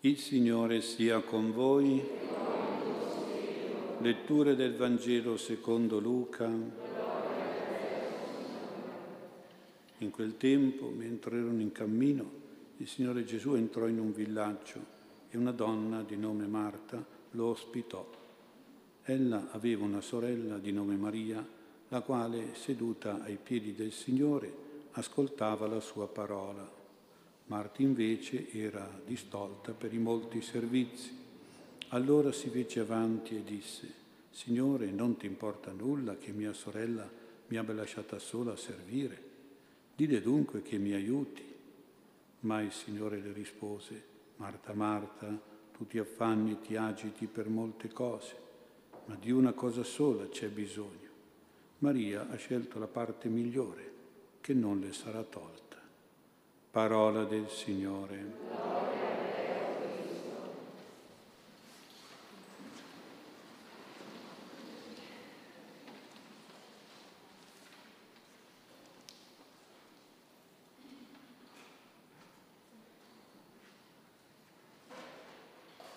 Il Signore sia con voi. Letture del Vangelo secondo Luca. In quel tempo, mentre erano in cammino, il Signore Gesù entrò in un villaggio e una donna di nome Marta lo ospitò. Ella aveva una sorella di nome Maria, la quale, seduta ai piedi del Signore, ascoltava la sua parola. Marta invece era distolta per i molti servizi. Allora si fece avanti e disse, Signore, non ti importa nulla che mia sorella mi abbia lasciata sola a servire? Dile dunque che mi aiuti. Ma il Signore le rispose, Marta, Marta, tu ti affanni e ti agiti per molte cose, ma di una cosa sola c'è bisogno. Maria ha scelto la parte migliore, che non le sarà tolta. Parola del Signore.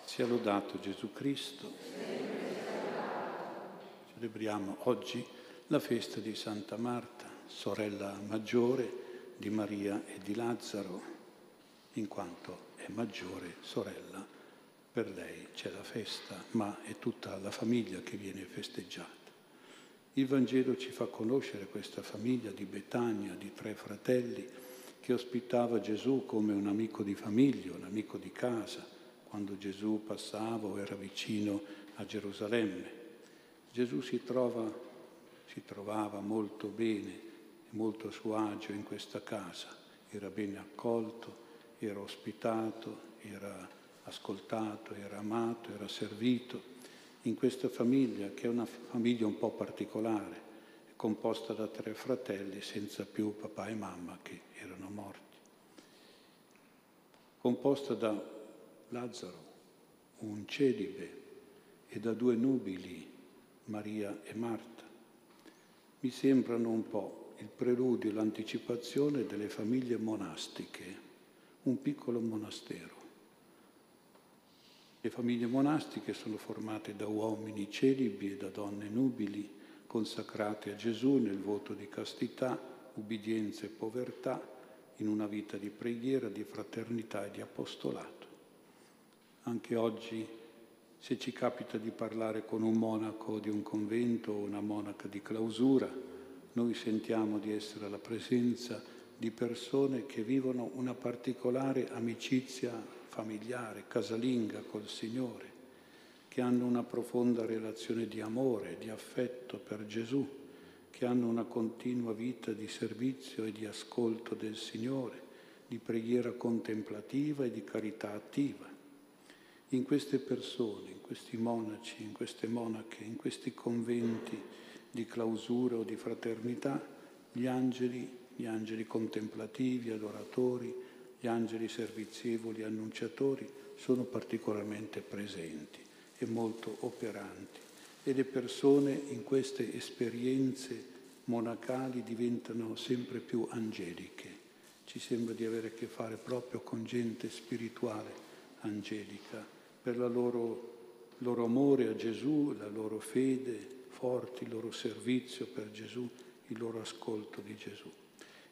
Sia lodato Gesù Cristo. Celebriamo oggi la festa di Santa Marta, sorella maggiore di Maria e di Lazzaro, in quanto è maggiore sorella. Per lei c'è la festa, ma è tutta la famiglia che viene festeggiata. Il Vangelo ci fa conoscere questa famiglia di Betania, di tre fratelli, che ospitava Gesù come un amico di famiglia, un amico di casa, quando Gesù passava o era vicino a Gerusalemme. Gesù si, trova, si trovava molto bene molto a suo agio in questa casa, era bene accolto, era ospitato, era ascoltato, era amato, era servito. In questa famiglia che è una famiglia un po' particolare, composta da tre fratelli senza più papà e mamma che erano morti, composta da Lazzaro, un celibe, e da due nubili, Maria e Marta. Mi sembrano un po' il preludio, l'anticipazione delle famiglie monastiche, un piccolo monastero. Le famiglie monastiche sono formate da uomini celibi e da donne nubili, consacrate a Gesù nel voto di castità, ubbidienza e povertà, in una vita di preghiera, di fraternità e di apostolato. Anche oggi, se ci capita di parlare con un monaco di un convento o una monaca di clausura, noi sentiamo di essere alla presenza di persone che vivono una particolare amicizia familiare, casalinga col Signore, che hanno una profonda relazione di amore, di affetto per Gesù, che hanno una continua vita di servizio e di ascolto del Signore, di preghiera contemplativa e di carità attiva. In queste persone, in questi monaci, in queste monache, in questi conventi, di clausura o di fraternità, gli angeli, gli angeli contemplativi, adoratori, gli angeli servizievoli, annunciatori, sono particolarmente presenti e molto operanti e le persone in queste esperienze monacali diventano sempre più angeliche. Ci sembra di avere a che fare proprio con gente spirituale angelica, per la loro, loro amore a Gesù, la loro fede, forti, il loro servizio per Gesù, il loro ascolto di Gesù.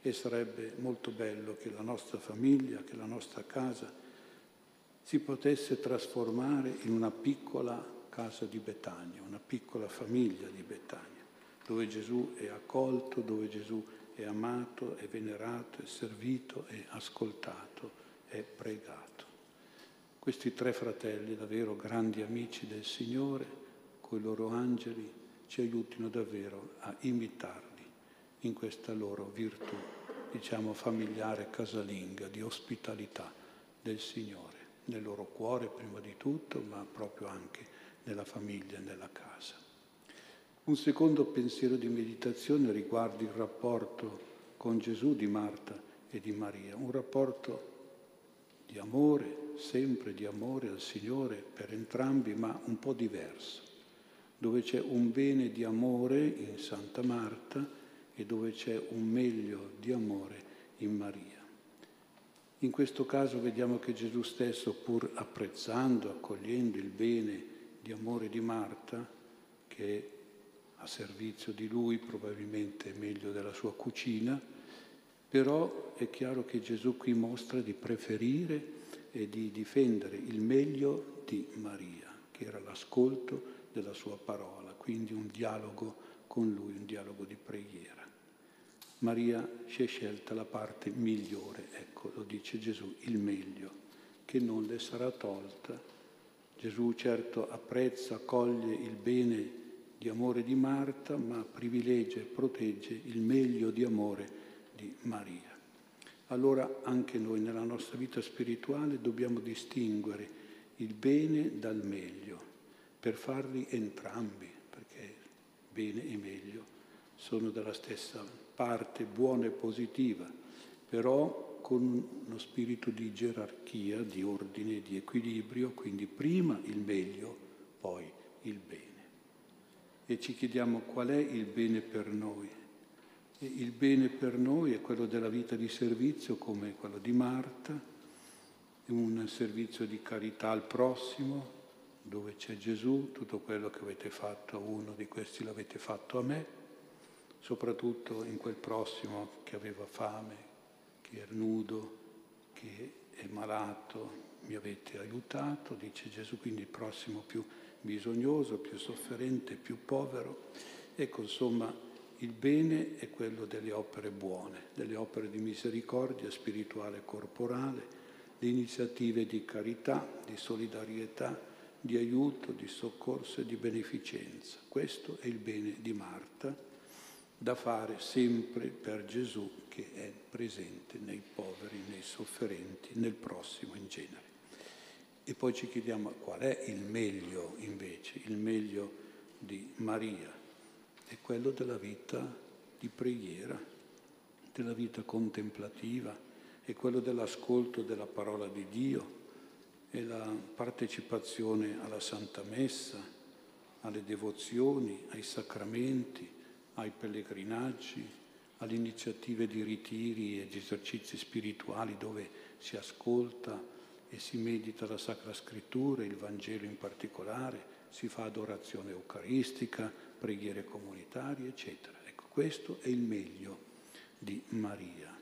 E sarebbe molto bello che la nostra famiglia, che la nostra casa si potesse trasformare in una piccola casa di Betania, una piccola famiglia di Betania, dove Gesù è accolto, dove Gesù è amato, è venerato, è servito, è ascoltato, è pregato. Questi tre fratelli, davvero grandi amici del Signore, coi loro angeli, ci aiutino davvero a imitarli in questa loro virtù, diciamo familiare, casalinga, di ospitalità del Signore, nel loro cuore prima di tutto, ma proprio anche nella famiglia e nella casa. Un secondo pensiero di meditazione riguarda il rapporto con Gesù di Marta e di Maria, un rapporto di amore, sempre di amore al Signore per entrambi, ma un po' diverso dove c'è un bene di amore in Santa Marta e dove c'è un meglio di amore in Maria. In questo caso vediamo che Gesù stesso, pur apprezzando, accogliendo il bene di amore di Marta, che a servizio di lui probabilmente meglio della sua cucina, però è chiaro che Gesù qui mostra di preferire e di difendere il meglio di Maria, che era l'ascolto della sua parola, quindi un dialogo con lui, un dialogo di preghiera. Maria si è scelta la parte migliore, ecco, lo dice Gesù, il meglio, che non le sarà tolta. Gesù certo apprezza, accoglie il bene di amore di Marta, ma privilegia e protegge il meglio di amore di Maria. Allora anche noi nella nostra vita spirituale dobbiamo distinguere il bene dal meglio per farli entrambi, perché bene e meglio sono della stessa parte buona e positiva, però con uno spirito di gerarchia, di ordine, di equilibrio, quindi prima il meglio, poi il bene. E ci chiediamo qual è il bene per noi. E il bene per noi è quello della vita di servizio come quello di Marta, un servizio di carità al prossimo, dove c'è Gesù, tutto quello che avete fatto a uno di questi l'avete fatto a me soprattutto in quel prossimo che aveva fame, che era nudo, che è malato, mi avete aiutato, dice Gesù, quindi il prossimo più bisognoso, più sofferente, più povero. Ecco, insomma, il bene è quello delle opere buone, delle opere di misericordia spirituale e corporale, le iniziative di carità, di solidarietà, di aiuto, di soccorso e di beneficenza. Questo è il bene di Marta da fare sempre per Gesù che è presente nei poveri, nei sofferenti, nel prossimo in genere. E poi ci chiediamo qual è il meglio invece, il meglio di Maria, è quello della vita di preghiera, della vita contemplativa, è quello dell'ascolto della parola di Dio, è la partecipazione alla Santa Messa, alle devozioni, ai sacramenti, ai pellegrinaggi, alle iniziative di ritiri e di esercizi spirituali dove si ascolta e si medita la Sacra Scrittura, il Vangelo in particolare, si fa adorazione eucaristica, preghiere comunitarie, eccetera. Ecco, questo è il meglio di Maria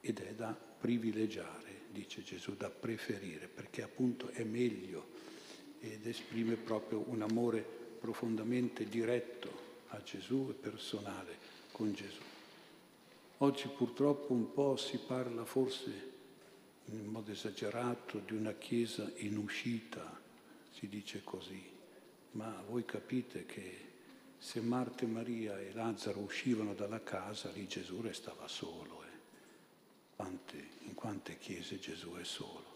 ed è da privilegiare, dice Gesù, da preferire, perché appunto è meglio ed esprime proprio un amore profondamente diretto a Gesù e personale con Gesù. Oggi purtroppo un po' si parla forse in modo esagerato di una Chiesa in uscita, si dice così, ma voi capite che se Marta e Maria e Lazzaro uscivano dalla casa, lì Gesù restava solo. Quante, in quante chiese Gesù è solo.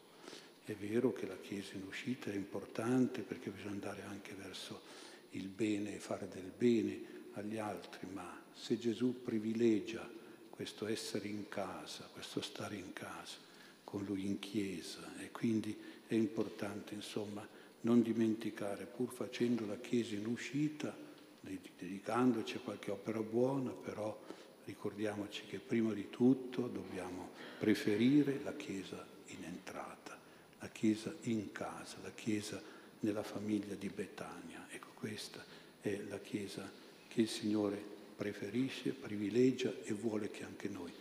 È vero che la Chiesa in uscita è importante perché bisogna andare anche verso il bene e fare del bene agli altri, ma se Gesù privilegia questo essere in casa, questo stare in casa, con lui in chiesa e quindi è importante insomma non dimenticare, pur facendo la chiesa in uscita, dedicandoci a qualche opera buona, però ricordiamoci che prima di tutto dobbiamo preferire la chiesa in entrata, la chiesa in casa, la chiesa nella famiglia di Betania. Ecco, questa è la Chiesa che il Signore preferisce, privilegia e vuole che anche noi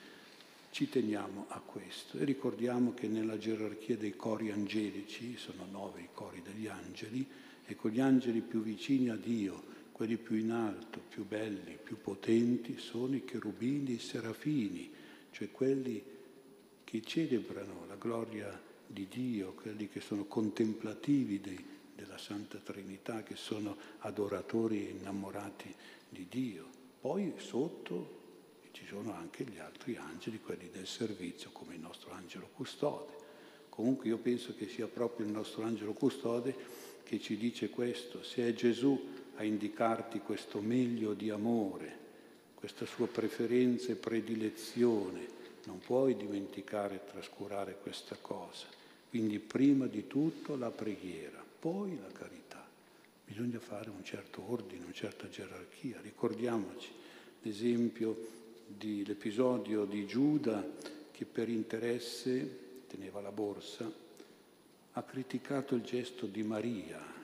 ci teniamo a questo. E ricordiamo che nella gerarchia dei cori angelici, sono nove i cori degli angeli, e con gli angeli più vicini a Dio, quelli più in alto, più belli, più potenti, sono i cherubini e i serafini, cioè quelli che celebrano la gloria di Dio, quelli che sono contemplativi dei, della Santa Trinità, che sono adoratori e innamorati di Dio. Poi sotto ci sono anche gli altri angeli, quelli del servizio, come il nostro angelo custode. Comunque io penso che sia proprio il nostro angelo custode che ci dice questo, se è Gesù a indicarti questo meglio di amore, questa sua preferenza e predilezione, non puoi dimenticare e trascurare questa cosa. Quindi prima di tutto la preghiera, poi la carità. Bisogna fare un certo ordine, una certa gerarchia. Ricordiamoci l'esempio dell'episodio di Giuda che per interesse teneva la borsa, ha criticato il gesto di Maria,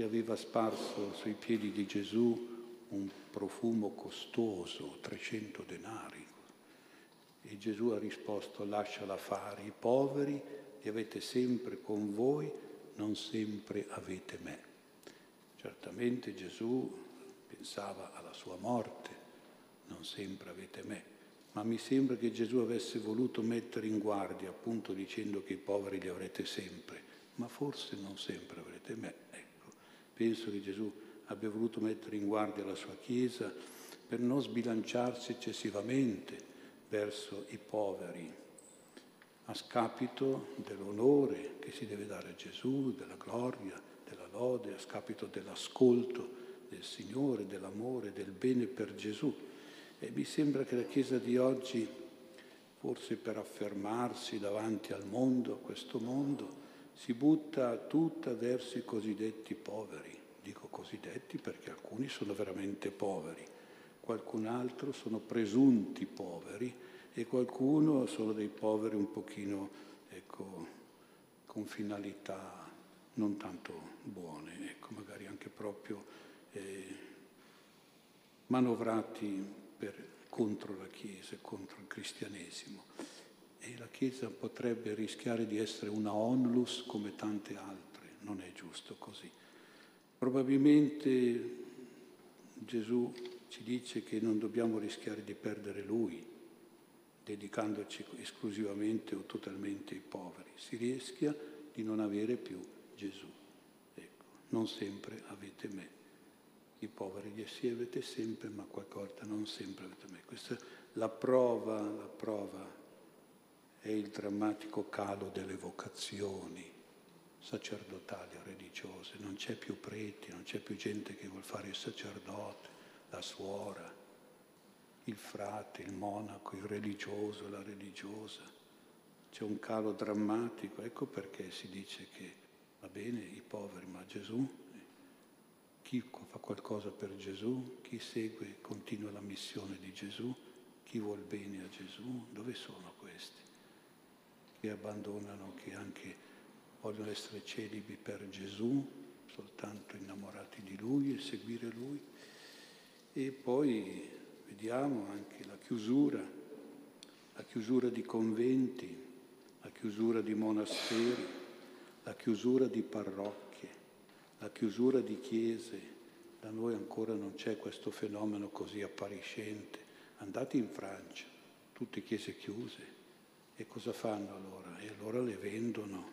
che aveva sparso sui piedi di Gesù un profumo costoso, 300 denari. E Gesù ha risposto, lasciala fare, i poveri li avete sempre con voi, non sempre avete me. Certamente Gesù pensava alla sua morte, non sempre avete me, ma mi sembra che Gesù avesse voluto mettere in guardia, appunto dicendo che i poveri li avrete sempre, ma forse non sempre avrete me. Penso che Gesù abbia voluto mettere in guardia la sua Chiesa per non sbilanciarsi eccessivamente verso i poveri, a scapito dell'onore che si deve dare a Gesù, della gloria, della lode, a scapito dell'ascolto del Signore, dell'amore, del bene per Gesù. E mi sembra che la Chiesa di oggi, forse per affermarsi davanti al mondo, a questo mondo, si butta tutta verso i cosiddetti poveri. Dico cosiddetti perché alcuni sono veramente poveri, qualcun altro sono presunti poveri e qualcuno sono dei poveri un pochino, ecco, con finalità non tanto buone, ecco, magari anche proprio eh, manovrati per, contro la Chiesa, contro il cristianesimo. E la Chiesa potrebbe rischiare di essere una onlus come tante altre, non è giusto così. Probabilmente Gesù ci dice che non dobbiamo rischiare di perdere Lui, dedicandoci esclusivamente o totalmente ai poveri. Si rischia di non avere più Gesù. Ecco, non sempre avete me. I poveri sì avete sempre, ma qualcosa non sempre avete me. Questa la prova, la prova è il drammatico calo delle vocazioni sacerdotali o religiose. Non c'è più preti, non c'è più gente che vuole fare il sacerdote, la suora, il frate, il monaco, il religioso, la religiosa. C'è un calo drammatico, ecco perché si dice che va bene i poveri, ma Gesù, chi fa qualcosa per Gesù, chi segue, continua la missione di Gesù, chi vuol bene a Gesù, dove sono questi? Che abbandonano, che anche vogliono essere celibi per Gesù, soltanto innamorati di Lui e seguire Lui. E poi vediamo anche la chiusura, la chiusura di conventi, la chiusura di monasteri, la chiusura di parrocchie, la chiusura di chiese. Da noi ancora non c'è questo fenomeno così appariscente. Andate in Francia, tutte chiese chiuse. E cosa fanno allora? E allora le vendono,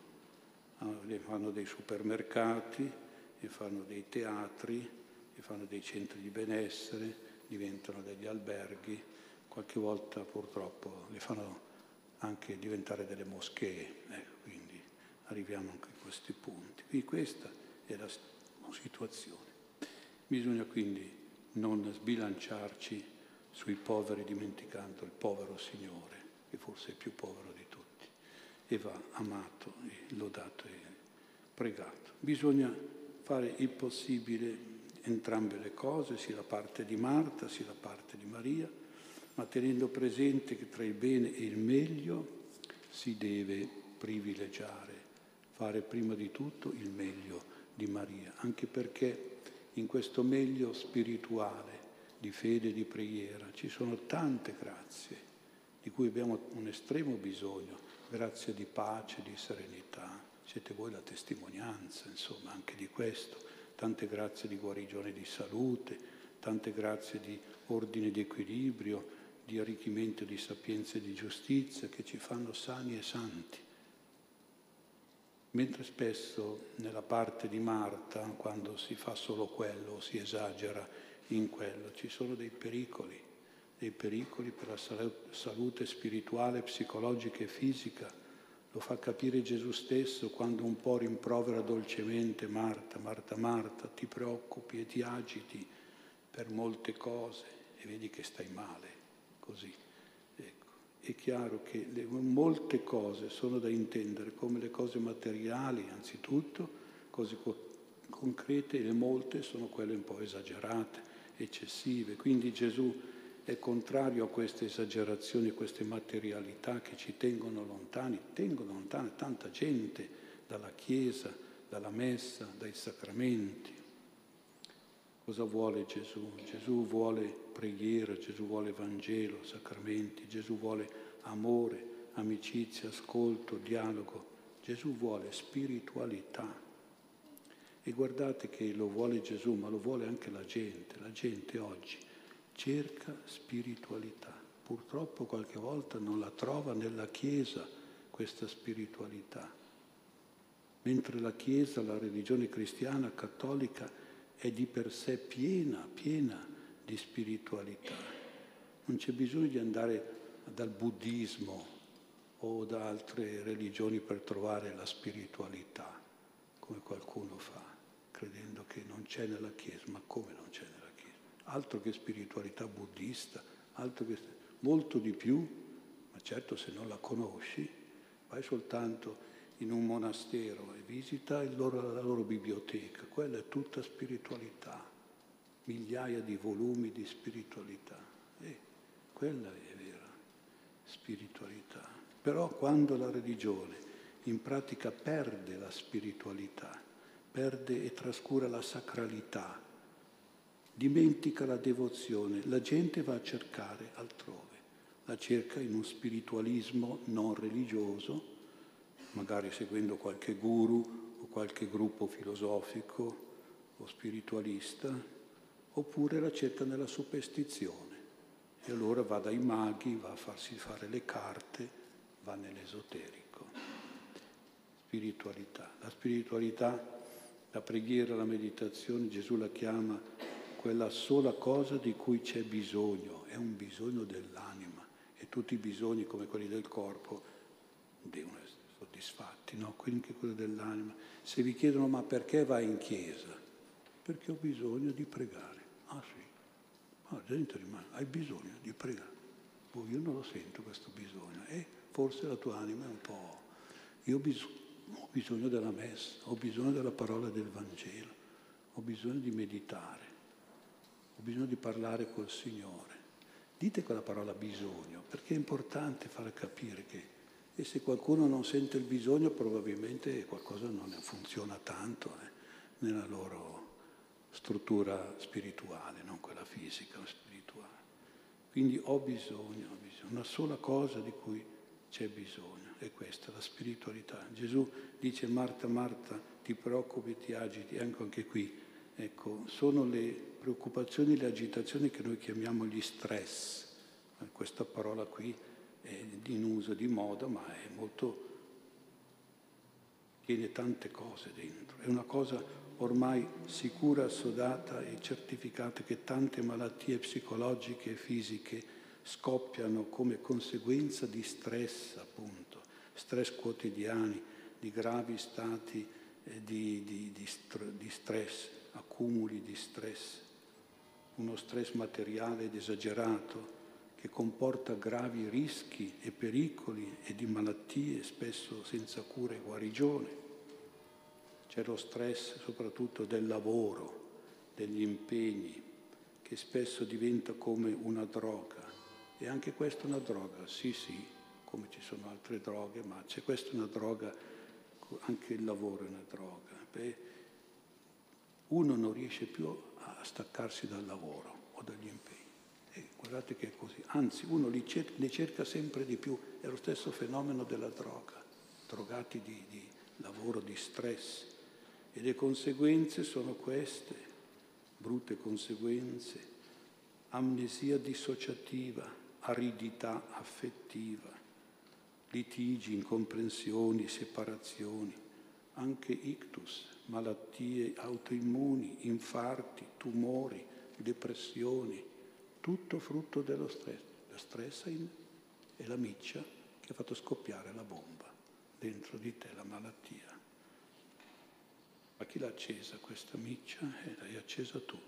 ah, le fanno dei supermercati, le fanno dei teatri, le fanno dei centri di benessere, diventano degli alberghi, qualche volta purtroppo le fanno anche diventare delle moschee. Ecco arriviamo anche a questi punti. Quindi questa è la situazione. Bisogna quindi non sbilanciarci sui poveri dimenticando il povero Signore, che forse è più povero di tutti, e va amato e lodato e pregato. Bisogna fare il possibile entrambe le cose, sia la parte di Marta, sia la parte di Maria, ma tenendo presente che tra il bene e il meglio si deve privilegiare fare prima di tutto il meglio di Maria, anche perché in questo meglio spirituale di fede e di preghiera ci sono tante grazie di cui abbiamo un estremo bisogno, grazie di pace, di serenità. Siete voi la testimonianza, insomma, anche di questo. Tante grazie di guarigione di salute, tante grazie di ordine di equilibrio, di arricchimento di sapienza e di giustizia che ci fanno sani e santi. Mentre spesso nella parte di Marta, quando si fa solo quello, si esagera in quello, ci sono dei pericoli, dei pericoli per la salute spirituale, psicologica e fisica. Lo fa capire Gesù stesso quando un po' rimprovera dolcemente Marta, Marta, Marta, ti preoccupi e ti agiti per molte cose e vedi che stai male, così è chiaro che le, molte cose sono da intendere come le cose materiali, anzitutto, cose co- concrete, e molte sono quelle un po' esagerate, eccessive. Quindi Gesù è contrario a queste esagerazioni, queste materialità che ci tengono lontani, tengono lontani tanta gente dalla Chiesa, dalla Messa, dai sacramenti. Cosa vuole Gesù? Gesù vuole preghiera, Gesù vuole Vangelo, sacramenti, Gesù vuole amore, amicizia, ascolto, dialogo. Gesù vuole spiritualità. E guardate che lo vuole Gesù, ma lo vuole anche la gente. La gente oggi cerca spiritualità. Purtroppo qualche volta non la trova nella Chiesa questa spiritualità. Mentre la Chiesa, la religione cristiana, cattolica, è di per sé piena, piena di spiritualità. Non c'è bisogno di andare dal buddismo o da altre religioni per trovare la spiritualità, come qualcuno fa, credendo che non c'è nella Chiesa, ma come non c'è nella Chiesa? Altro che spiritualità buddista, altro che molto di più, ma certo se non la conosci, vai soltanto in un monastero e visita loro, la loro biblioteca, quella è tutta spiritualità, migliaia di volumi di spiritualità. Eh, quella è vera spiritualità. Però quando la religione in pratica perde la spiritualità, perde e trascura la sacralità, dimentica la devozione, la gente va a cercare altrove, la cerca in un spiritualismo non religioso, magari seguendo qualche guru o qualche gruppo filosofico o spiritualista, oppure la cerca nella superstizione e allora va dai maghi, va a farsi fare le carte, va nell'esoterico. Spiritualità. La spiritualità, la preghiera, la meditazione, Gesù la chiama quella sola cosa di cui c'è bisogno, è un bisogno dell'anima e tutti i bisogni come quelli del corpo devono essere soddisfatti, no? Quindi anche quello dell'anima. Se vi chiedono ma perché vai in chiesa? Perché ho bisogno di pregare. Ah sì, ma la gente rimane, hai bisogno di pregare. Oh, io non lo sento questo bisogno. Eh, forse la tua anima è un po'... Io ho bisogno, ho bisogno della messa, ho bisogno della parola del Vangelo, ho bisogno di meditare, ho bisogno di parlare col Signore. Dite quella parola bisogno, perché è importante far capire che e se qualcuno non sente il bisogno probabilmente qualcosa non funziona tanto eh, nella loro struttura spirituale, non quella fisica, ma spirituale. Quindi ho bisogno, ho bisogno, una sola cosa di cui c'è bisogno, è questa la spiritualità. Gesù dice Marta, Marta, ti preoccupi, ti agiti, ecco anche qui, ecco, sono le preoccupazioni, le agitazioni che noi chiamiamo gli stress. Questa parola qui è in uso di moda, ma è molto tiene tante cose dentro. È una cosa ormai sicura, assodata e certificata che tante malattie psicologiche e fisiche scoppiano come conseguenza di stress, appunto, stress quotidiani, di gravi stati eh, di, di, di, di stress, accumuli di stress, uno stress materiale ed esagerato che comporta gravi rischi e pericoli e di malattie spesso senza cura e guarigione. C'è lo stress soprattutto del lavoro, degli impegni, che spesso diventa come una droga e anche questa è una droga, sì sì, come ci sono altre droghe, ma c'è questa una droga, anche il lavoro è una droga. Beh, uno non riesce più a staccarsi dal lavoro o dagli impegni. E guardate che è così. Anzi, uno li cerca, ne cerca sempre di più. È lo stesso fenomeno della droga, drogati di, di lavoro, di stress. E le conseguenze sono queste, brutte conseguenze. Amnesia dissociativa, aridità affettiva, litigi, incomprensioni, separazioni, anche ictus, malattie autoimmuni, infarti, tumori, depressioni, tutto frutto dello stress. Lo stress è la miccia che ha fatto scoppiare la bomba dentro di te, la malattia. Ma chi l'ha accesa questa miccia? Eh, l'hai accesa tu.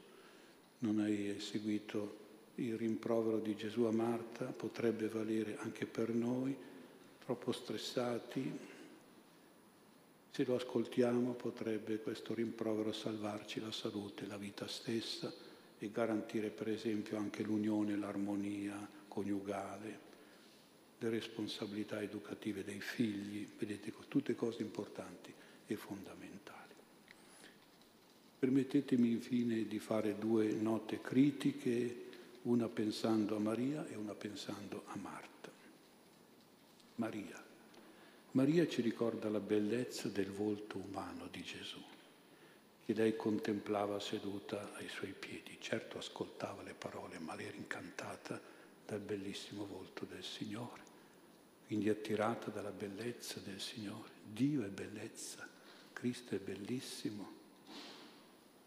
Non hai seguito il rimprovero di Gesù a Marta potrebbe valere anche per noi, troppo stressati. Se lo ascoltiamo potrebbe questo rimprovero salvarci la salute, la vita stessa e garantire per esempio anche l'unione l'armonia coniugale, le responsabilità educative dei figli, vedete, tutte cose importanti e fondamentali. Permettetemi infine di fare due note critiche, una pensando a Maria e una pensando a Marta. Maria. Maria ci ricorda la bellezza del volto umano di Gesù, che lei contemplava seduta ai suoi piedi. Certo ascoltava le parole, ma era incantata dal bellissimo volto del Signore quindi attirata dalla bellezza del Signore. Dio è bellezza, Cristo è bellissimo.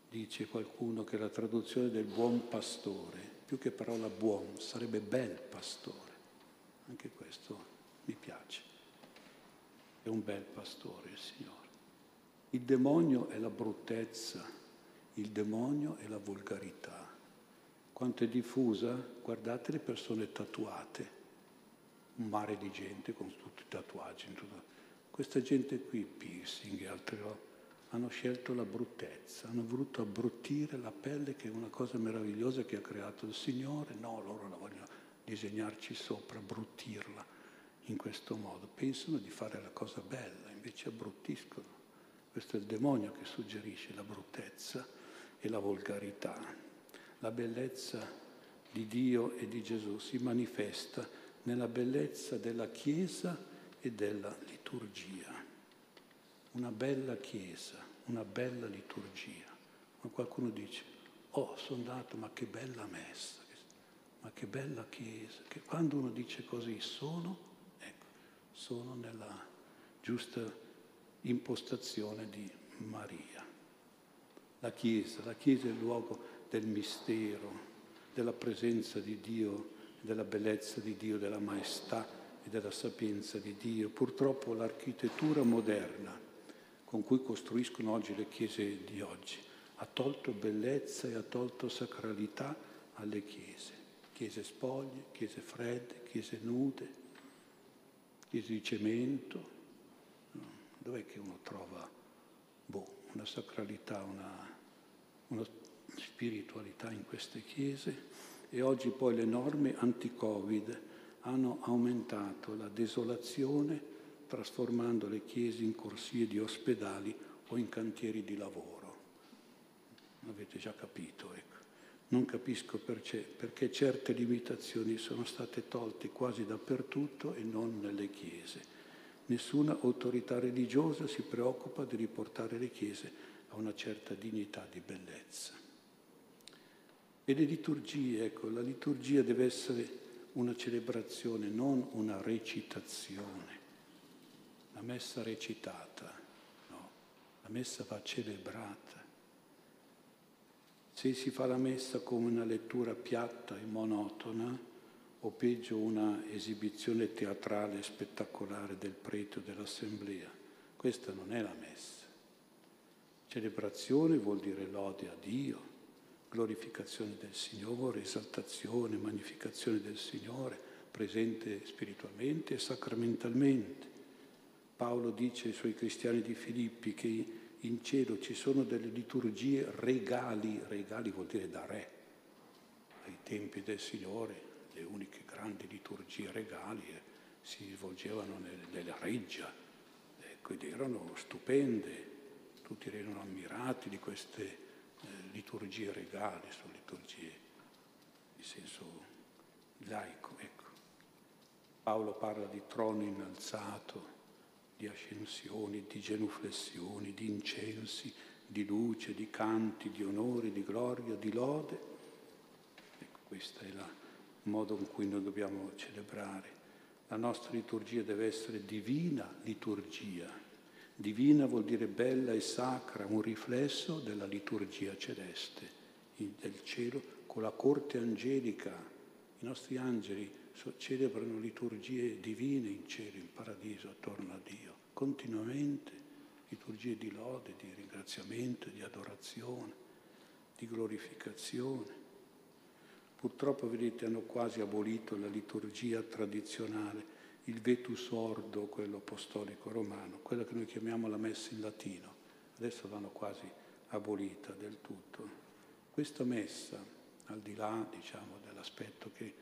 Dice qualcuno che la traduzione del buon pastore, più che parola buon, sarebbe bel pastore. Anche questo mi piace. È un bel pastore il Signore. Il demonio è la bruttezza, il demonio è la volgarità. Quanto è diffusa? Guardate le persone tatuate un mare di gente con tutti i tatuaggi. Questa gente qui, piercing e altre cose, hanno scelto la bruttezza, hanno voluto abbruttire la pelle che è una cosa meravigliosa che ha creato il Signore, no, loro la vogliono disegnarci sopra, bruttirla in questo modo. Pensano di fare la cosa bella, invece abbruttiscono. Questo è il demonio che suggerisce la bruttezza e la volgarità. La bellezza di Dio e di Gesù si manifesta nella bellezza della Chiesa e della liturgia. Una bella Chiesa, una bella liturgia. Ma qualcuno dice, oh, sono andato, ma che bella messa, ma che bella Chiesa. Che quando uno dice così, sono, sono nella giusta impostazione di Maria. La Chiesa, la Chiesa è il luogo del mistero, della presenza di Dio della bellezza di Dio, della maestà e della sapienza di Dio. Purtroppo l'architettura moderna con cui costruiscono oggi le chiese di oggi ha tolto bellezza e ha tolto sacralità alle chiese. Chiese spoglie, chiese fredde, chiese nude, di cemento. Dov'è che uno trova boh, una sacralità, una, una spiritualità in queste chiese? e oggi poi le norme anti-Covid hanno aumentato la desolazione trasformando le chiese in corsie di ospedali o in cantieri di lavoro. Avete già capito, ecco. Non capisco perché, perché certe limitazioni sono state tolte quasi dappertutto e non nelle chiese. Nessuna autorità religiosa si preoccupa di riportare le chiese a una certa dignità di bellezza. E le liturgie, ecco, la liturgia deve essere una celebrazione, non una recitazione. La messa recitata, no, la messa va celebrata. Se si fa la messa come una lettura piatta e monotona, o peggio una esibizione teatrale spettacolare del prete o dell'assemblea, questa non è la messa. Celebrazione vuol dire lode a Dio, glorificazione del Signore, esaltazione, magnificazione del Signore, presente spiritualmente e sacramentalmente. Paolo dice ai suoi cristiani di Filippi che in cielo ci sono delle liturgie regali, regali vuol dire da re. Ai tempi del Signore le uniche grandi liturgie regali eh, si svolgevano nella reggia ecco, ed erano stupende, tutti erano ammirati di queste liturgie regali, sono liturgie in senso laico. Ecco. Paolo parla di trono innalzato, di ascensioni, di genuflessioni, di incensi, di luce, di canti, di onore, di gloria, di lode. Ecco, questo è il modo in cui noi dobbiamo celebrare. La nostra liturgia deve essere divina liturgia, Divina vuol dire bella e sacra, un riflesso della liturgia celeste, del cielo, con la corte angelica. I nostri angeli celebrano liturgie divine in cielo, in paradiso, attorno a Dio, continuamente, liturgie di lode, di ringraziamento, di adorazione, di glorificazione. Purtroppo, vedete, hanno quasi abolito la liturgia tradizionale il vetus ordo, quello apostolico romano, quella che noi chiamiamo la messa in latino. Adesso l'hanno quasi abolita del tutto. Questa messa al di là diciamo, dell'aspetto che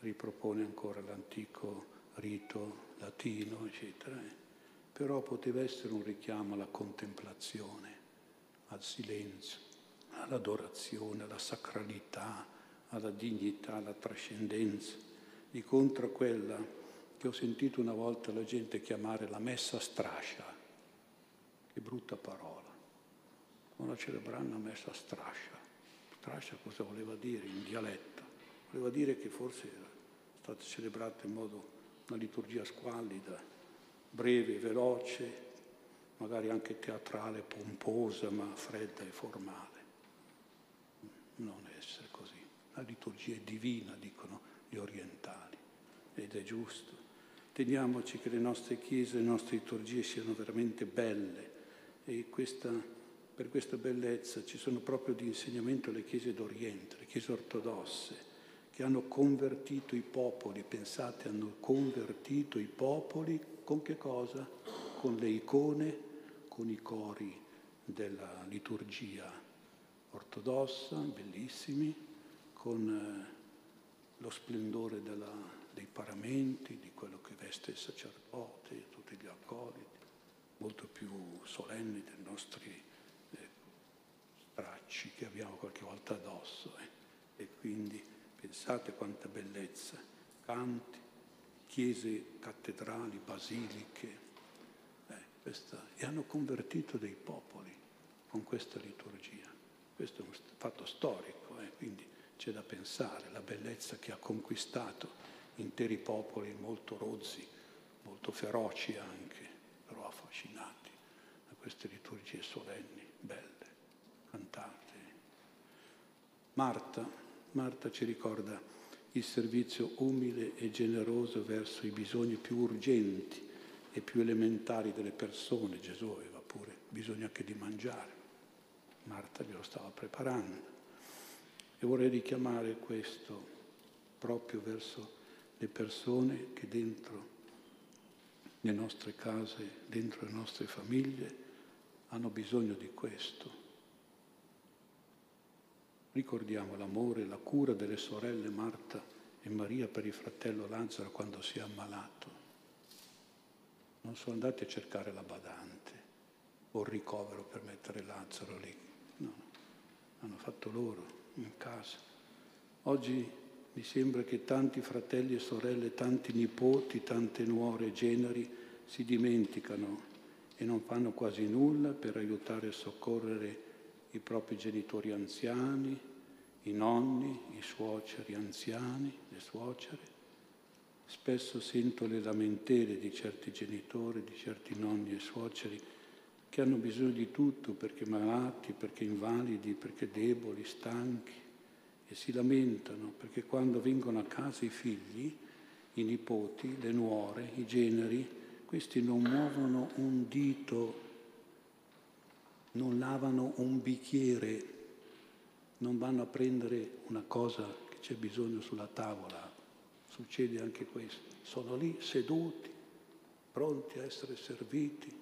ripropone ancora l'antico rito latino, eccetera, eh. però poteva essere un richiamo alla contemplazione, al silenzio, all'adorazione, alla sacralità, alla dignità, alla trascendenza, di contro quella che ho sentito una volta la gente chiamare la messa strascia, che brutta parola. Una messa strascia, strascia cosa voleva dire in dialetto? Voleva dire che forse era stata celebrata in modo una liturgia squallida, breve, veloce, magari anche teatrale, pomposa, ma fredda e formale. Non essere così. La liturgia è divina, dicono gli orientali, ed è giusto. Teniamoci che le nostre chiese, le nostre liturgie siano veramente belle e questa, per questa bellezza ci sono proprio di insegnamento le chiese d'Oriente, le chiese ortodosse, che hanno convertito i popoli, pensate, hanno convertito i popoli con che cosa? Con le icone, con i cori della liturgia ortodossa, bellissimi, con eh, lo splendore della, dei paramenti, di quello che veste il sacerdote, tutti gli accoliti, molto più solenni dei nostri eh, stracci che abbiamo qualche volta addosso. Eh. E quindi Pensate quanta bellezza, canti, chiese cattedrali, basiliche, eh, questa, e hanno convertito dei popoli con questa liturgia. Questo è un fatto storico, eh, quindi c'è da pensare, la bellezza che ha conquistato interi popoli molto rozzi, molto feroci anche, però affascinati da queste liturgie solenni, belle, cantate. Marta, Marta ci ricorda il servizio umile e generoso verso i bisogni più urgenti e più elementari delle persone. Gesù aveva pure bisogno anche di mangiare. Marta glielo stava preparando. E vorrei richiamare questo proprio verso le persone che dentro le nostre case, dentro le nostre famiglie, hanno bisogno di questo Ricordiamo l'amore la cura delle sorelle Marta e Maria per il fratello Lazzaro quando si è ammalato. Non sono andati a cercare la badante o il ricovero per mettere Lazzaro lì. No, hanno fatto loro in casa. Oggi mi sembra che tanti fratelli e sorelle, tanti nipoti, tante nuore e generi si dimenticano e non fanno quasi nulla per aiutare e soccorrere i propri genitori anziani, i nonni, i suoceri anziani, le suocere. Spesso sento le lamentele di certi genitori, di certi nonni e suoceri che hanno bisogno di tutto perché malati, perché invalidi, perché deboli, stanchi e si lamentano perché quando vengono a casa i figli, i nipoti, le nuore, i generi, questi non muovono un dito non lavano un bicchiere, non vanno a prendere una cosa che c'è bisogno sulla tavola. Succede anche questo. Sono lì seduti, pronti a essere serviti,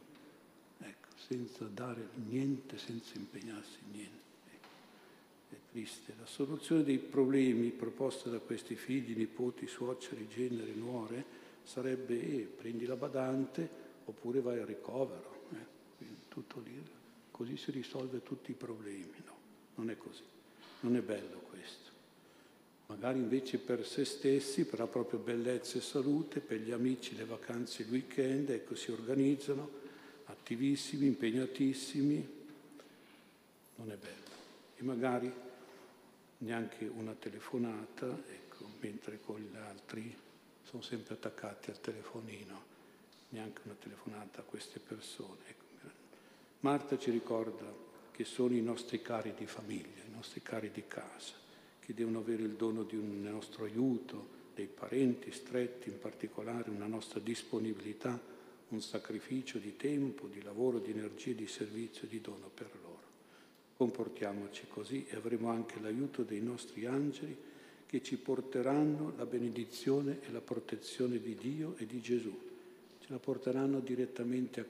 ecco, senza dare niente, senza impegnarsi niente. È triste. La soluzione dei problemi proposta da questi figli, nipoti, suoceri, generi, nuore, sarebbe eh, prendi la badante oppure vai al ricovero. Eh, tutto lì così si risolve tutti i problemi. No, non è così. Non è bello questo. Magari invece per se stessi, per la propria bellezza e salute, per gli amici le vacanze, il weekend, ecco, si organizzano, attivissimi, impegnatissimi. Non è bello. E magari neanche una telefonata, ecco, mentre con gli altri sono sempre attaccati al telefonino, neanche una telefonata a queste persone. Ecco. Marta ci ricorda che sono i nostri cari di famiglia, i nostri cari di casa, che devono avere il dono di un nostro aiuto, dei parenti stretti, in particolare una nostra disponibilità, un sacrificio di tempo, di lavoro, di energia, di servizio, di dono per loro. Comportiamoci così e avremo anche l'aiuto dei nostri angeli che ci porteranno la benedizione e la protezione di Dio e di Gesù. Ce la porteranno direttamente a